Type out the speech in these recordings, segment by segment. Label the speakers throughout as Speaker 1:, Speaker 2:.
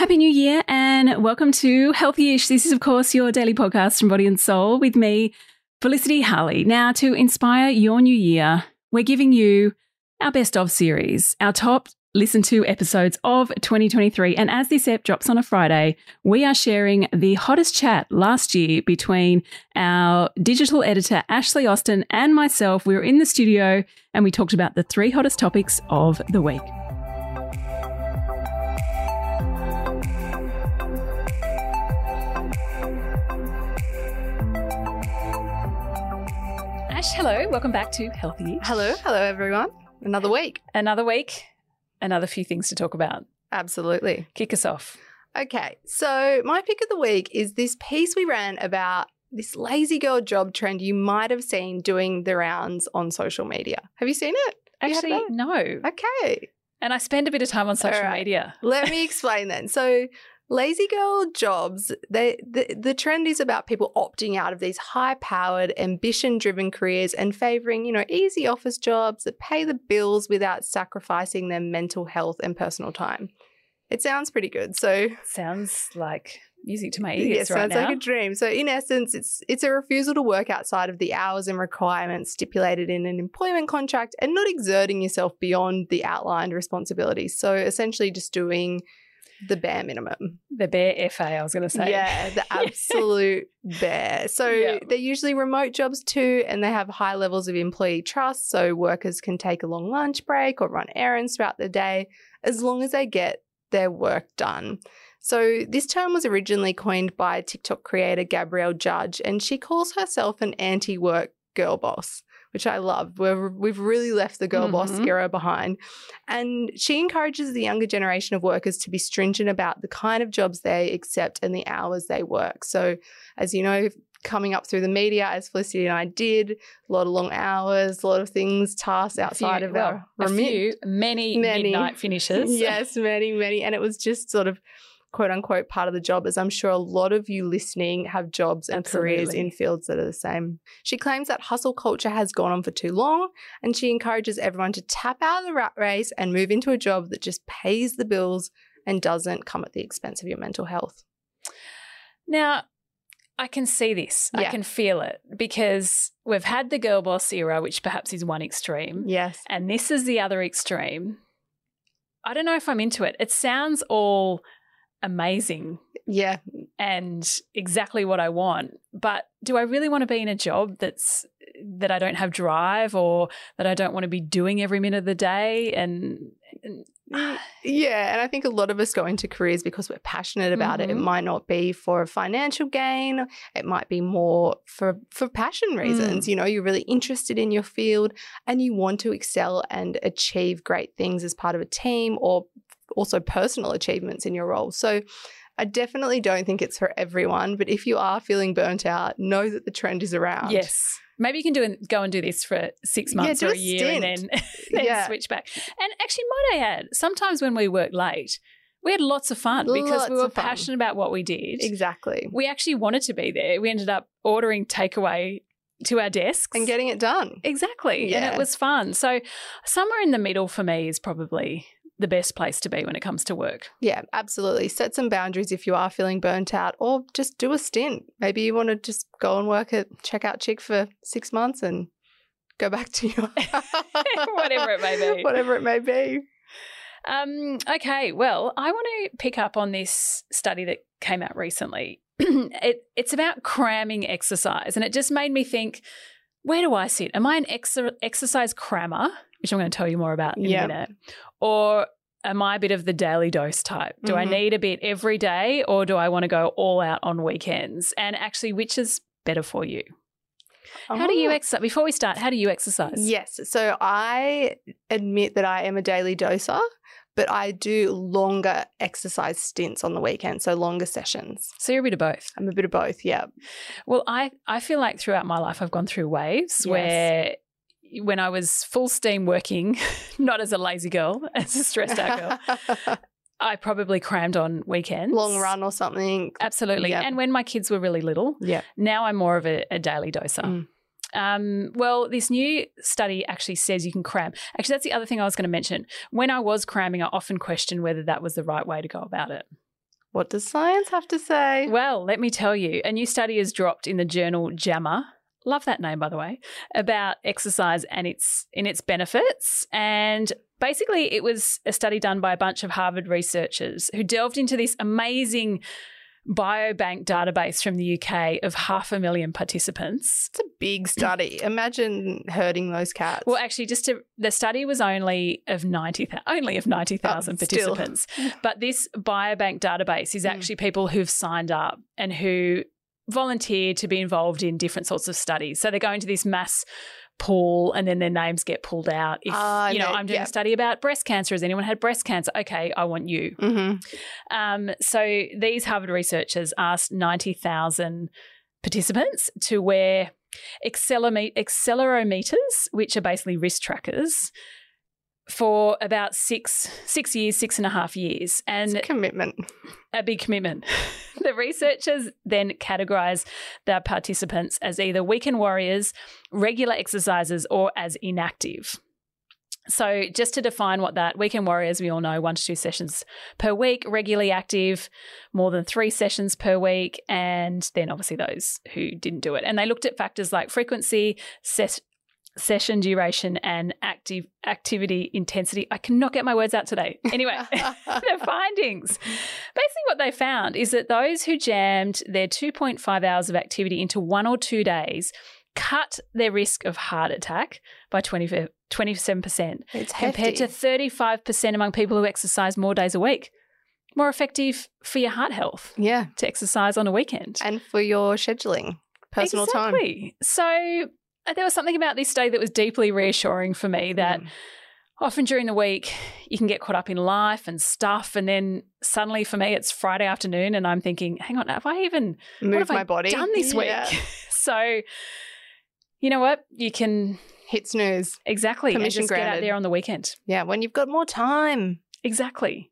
Speaker 1: Happy New Year and welcome to Healthy-ish. This is, of course, your daily podcast from Body and Soul with me, Felicity Harley. Now, to inspire your new year, we're giving you our best of series, our top listen to episodes of 2023. And as this app drops on a Friday, we are sharing the hottest chat last year between our digital editor, Ashleigh Austen, and myself. We were in the studio and we talked about the three hottest topics of the week. Ash, hello. Welcome back to Healthy.
Speaker 2: Hello, hello everyone. Another week.
Speaker 1: Another week, another few things to talk about.
Speaker 2: Absolutely.
Speaker 1: Kick us off.
Speaker 2: Okay, so my pick of the week is this piece we ran about this lazy girl job trend you might have seen doing the rounds on social media. Have you seen it? Have
Speaker 1: Actually, no.
Speaker 2: Okay,
Speaker 1: And I spend a bit of time on social
Speaker 2: right.
Speaker 1: media.
Speaker 2: let me explain then. So, lazy girl jobs, they, the, the trend is about people opting out of these high powered, ambition driven careers and favoring, you know, easy office jobs that pay the bills without sacrificing their mental health and personal time. It sounds pretty good. So,
Speaker 1: Sounds like music to my ears right
Speaker 2: sounds
Speaker 1: now.
Speaker 2: like a dream. So in essence, it's it's a refusal to work outside of the hours and requirements stipulated in an employment contract and not exerting yourself beyond the outlined responsibilities. So essentially just doing the bare minimum.
Speaker 1: the bare FA, I was going to say.
Speaker 2: Yeah, the absolute bare. So
Speaker 1: Yeah.
Speaker 2: they're usually remote jobs too, and they have high levels of employee trust. So workers can take a long lunch break or run errands throughout the day as long as they get their work done. So this term was originally coined by TikTok creator Gabrielle Judge, and she calls herself an anti-work girl boss. Which I love. We're, we've really left the girl boss
Speaker 1: Mhm.
Speaker 2: era behind. And she encourages the younger generation of workers to be stringent about the kind of jobs they accept and the hours they work. So, as you know, coming up through the media, as Felicity and I did, a lot of long hours, a lot of things, tasks outside
Speaker 1: few-
Speaker 2: of
Speaker 1: well,
Speaker 2: our remit.
Speaker 1: few, many,
Speaker 2: Many.
Speaker 1: midnight finishes.
Speaker 2: yes, many, many. And it was just sort of quote unquote part of the job, as I'm sure a lot of you listening have jobs and careers in fields that are the same. She claims that hustle culture has gone on for too long, and she encourages everyone to tap out of the rat race and move into a job that just pays the bills and doesn't come at the expense of your mental health.
Speaker 1: Now, I can see this. I can feel it because we've had the girl boss era, which perhaps is one extreme,
Speaker 2: Yes.
Speaker 1: and this is the other extreme. I don't know if I'm into it. It sounds all amazing
Speaker 2: Yeah.
Speaker 1: and exactly what I want. But do I really want to be in a job that's that I don't have drive or that I don't want to be doing every minute of the day? And, and
Speaker 2: Yeah, and I think a lot of us go into careers because we're passionate about it. It
Speaker 1: Mhm.
Speaker 2: might not be for a financial gain. It might be more for for passion reasons. You know, you're really interested in your field and you want to excel and achieve great things as part of a team or also personal achievements in your role. So I definitely don't think it's for everyone, but if you are feeling burnt out, know that the trend is around.
Speaker 1: yes, maybe you can do and go and do this for six months
Speaker 2: do
Speaker 1: or
Speaker 2: a
Speaker 1: a year and then, then
Speaker 2: Yeah.
Speaker 1: switch back. And actually, might I add, sometimes when we work late, we had lots of fun because
Speaker 2: Lots
Speaker 1: we were passionate about what we did.
Speaker 2: Exactly.
Speaker 1: We actually wanted to be there. We ended up ordering takeaway to our desks
Speaker 2: And getting it done.
Speaker 1: Exactly. And
Speaker 2: Yeah.
Speaker 1: it was fun. So, somewhere in the middle for me is probably the best place to be when it comes to work.
Speaker 2: Yeah, absolutely. Set some boundaries if you are feeling burnt out, or just do a stint. Maybe you want to just go and work at Checkout Chick for six months and go back to your
Speaker 1: Whatever it may be.
Speaker 2: Whatever it may be.
Speaker 1: Um, okay, well, I want to pick up on this study that came out recently. it, it's about cramming exercise, and it just made me think where do I sit? Am I an ex- exercise crammer, which I'm going to tell you more about in
Speaker 2: Yeah.
Speaker 1: a minute, or am I a bit of the daily dose type? Do I
Speaker 2: Mhm.
Speaker 1: need a bit every day, or do I want to go all out on weekends? And actually, which is better for you? How do you
Speaker 2: Oh.
Speaker 1: exercise? Before we start, how do you exercise?
Speaker 2: Yes. So I admit that I am a daily doser, but I do longer exercise stints on the weekend, so longer sessions.
Speaker 1: So you're a bit of both.
Speaker 2: I'm a bit of both. Yeah.
Speaker 1: Well, I, I feel like throughout my life I've gone through waves
Speaker 2: Yes.
Speaker 1: where when I was full steam working, not as a lazy girl, as a stressed out girl, I probably crammed on weekends.
Speaker 2: Long run or something.
Speaker 1: Absolutely.
Speaker 2: Yep.
Speaker 1: And when my kids were really little,
Speaker 2: Yeah.
Speaker 1: now I'm more of a, a daily doser.
Speaker 2: Mm.
Speaker 1: Um, well, this new study actually says you can cram. Actually, that's the other thing I was going to mention. When I was cramming, I often questioned whether that was the right way to go about it.
Speaker 2: What does science have to say?
Speaker 1: Well, let me tell you, a new study has dropped in the journal JAMA. Love that name, by the way, about exercise and its in its benefits. And basically, it was a study done by a bunch of Harvard researchers who delved into this amazing biobank database from the UK of half a million participants.
Speaker 2: It's a big study. Imagine herding those cats.
Speaker 1: Well, actually, just to, the study was only of ninety only of ninety thousand
Speaker 2: Oh, still.
Speaker 1: participants, but this biobank database is
Speaker 2: Mm.
Speaker 1: actually people who've signed up and who volunteer to be involved in different sorts of studies. So they go into this mass pool and then their names get pulled out. If
Speaker 2: Ah,
Speaker 1: you know,
Speaker 2: no,
Speaker 1: I'm doing
Speaker 2: yeah.
Speaker 1: a study about breast cancer. Has anyone had breast cancer? Okay, I want you.
Speaker 2: hmm
Speaker 1: Um, so these Harvard researchers asked 90,000 participants to wear acceleromet- accelerometers, which are basically wrist trackers, for about six six years, six and a half years, and
Speaker 2: It's a commitment.
Speaker 1: a big commitment. the researchers then categorize the participants as either weekend warriors, regular exercisers, or as inactive. So, just to define what that weekend warriors, we all know one to two sessions per week, regularly active, more than three sessions per week, and then obviously those who didn't do it. And they looked at factors like frequency, ses- session duration, and active activity intensity. I cannot get my words out today. Anyway, the findings. Basically, what they found is that those who jammed their 2.5 hours of activity into one or two days cut their risk of heart attack by 20, 27%,
Speaker 2: It's
Speaker 1: compared to 35% among people who exercise more days a week. More effective for your heart health
Speaker 2: yeah,
Speaker 1: to exercise on a weekend.
Speaker 2: and for your scheduling, personal time.
Speaker 1: exactly. So uh, there was something about this day that was deeply reassuring for me that
Speaker 2: Mm.
Speaker 1: often during the week you can get caught up in life and stuff and then suddenly for me it's friday afternoon and i'm thinking hang on have i even
Speaker 2: move
Speaker 1: what have
Speaker 2: my
Speaker 1: I
Speaker 2: body
Speaker 1: done this week
Speaker 2: Yeah.
Speaker 1: so you know what you can
Speaker 2: Hit snooze.
Speaker 1: exactly and
Speaker 2: Permission
Speaker 1: just get out there on the weekend
Speaker 2: Yeah, when you've got more time.
Speaker 1: exactly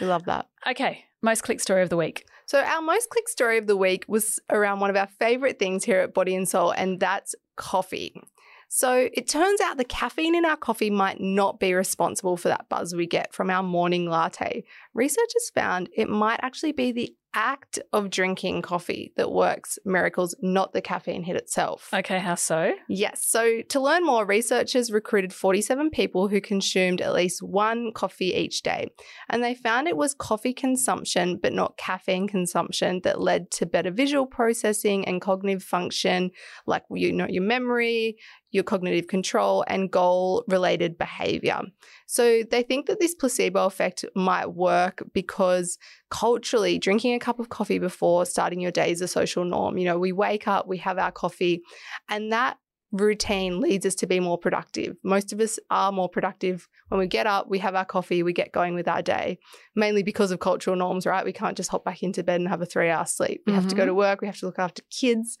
Speaker 2: We love that.
Speaker 1: okay most click story of the week
Speaker 2: So, our most click story of the week was around one of our favorite things here at Body and Soul, and that's coffee. So, it turns out the caffeine in our coffee might not be responsible for that buzz we get from our morning latte. Researchers found it might actually be the act of drinking coffee that works miracles, not the caffeine hit itself.
Speaker 1: okay how so
Speaker 2: Yes. So to learn more, researchers recruited 47 people who consumed at least one coffee each day. And they found it was coffee consumption, but not caffeine consumption, that led to better visual processing and cognitive function, like you know, your memory, your cognitive control, and goal related behavior. So they think that this placebo effect might work because culturally, drinking a cup of coffee before starting your day is a social norm. You know, we wake up, we have our coffee, and that routine leads us to be more productive. Most of us are more productive when we get up, we have our coffee, we get going with our day, mainly because of cultural norms, right? We can't just hop back into bed and have a three hour sleep. We have to go to mm-hmm. work, we have to look after kids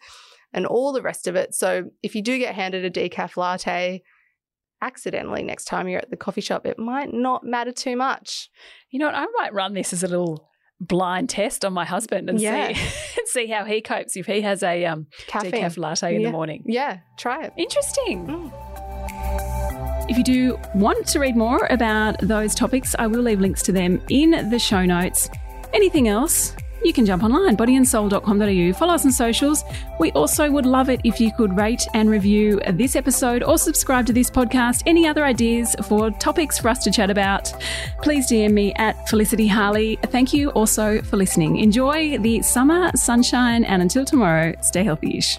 Speaker 2: and all the rest of it. So if you do get handed a decaf latte, accidentally next time you're at the coffee shop, it might not matter too much.
Speaker 1: you know what i might run this as a little blind test on my husband and
Speaker 2: Yeah.
Speaker 1: see and see how he copes if he has a um,
Speaker 2: Caffeine.
Speaker 1: decaf latte in
Speaker 2: Yeah.
Speaker 1: the morning
Speaker 2: Yeah, try it.
Speaker 1: interesting
Speaker 2: Mm.
Speaker 1: If you do want to read more about those topics, I will leave links to them in the show notes. Anything else? You can jump online, bodyandsoul.com.au. Follow us on socials. We also would love it if you could rate and review this episode or subscribe to this podcast. Any other ideas for topics for us to chat about, please DM me at Felicity Harley. Thank you also for listening. Enjoy the summer sunshine, and until tomorrow, stay healthy ish.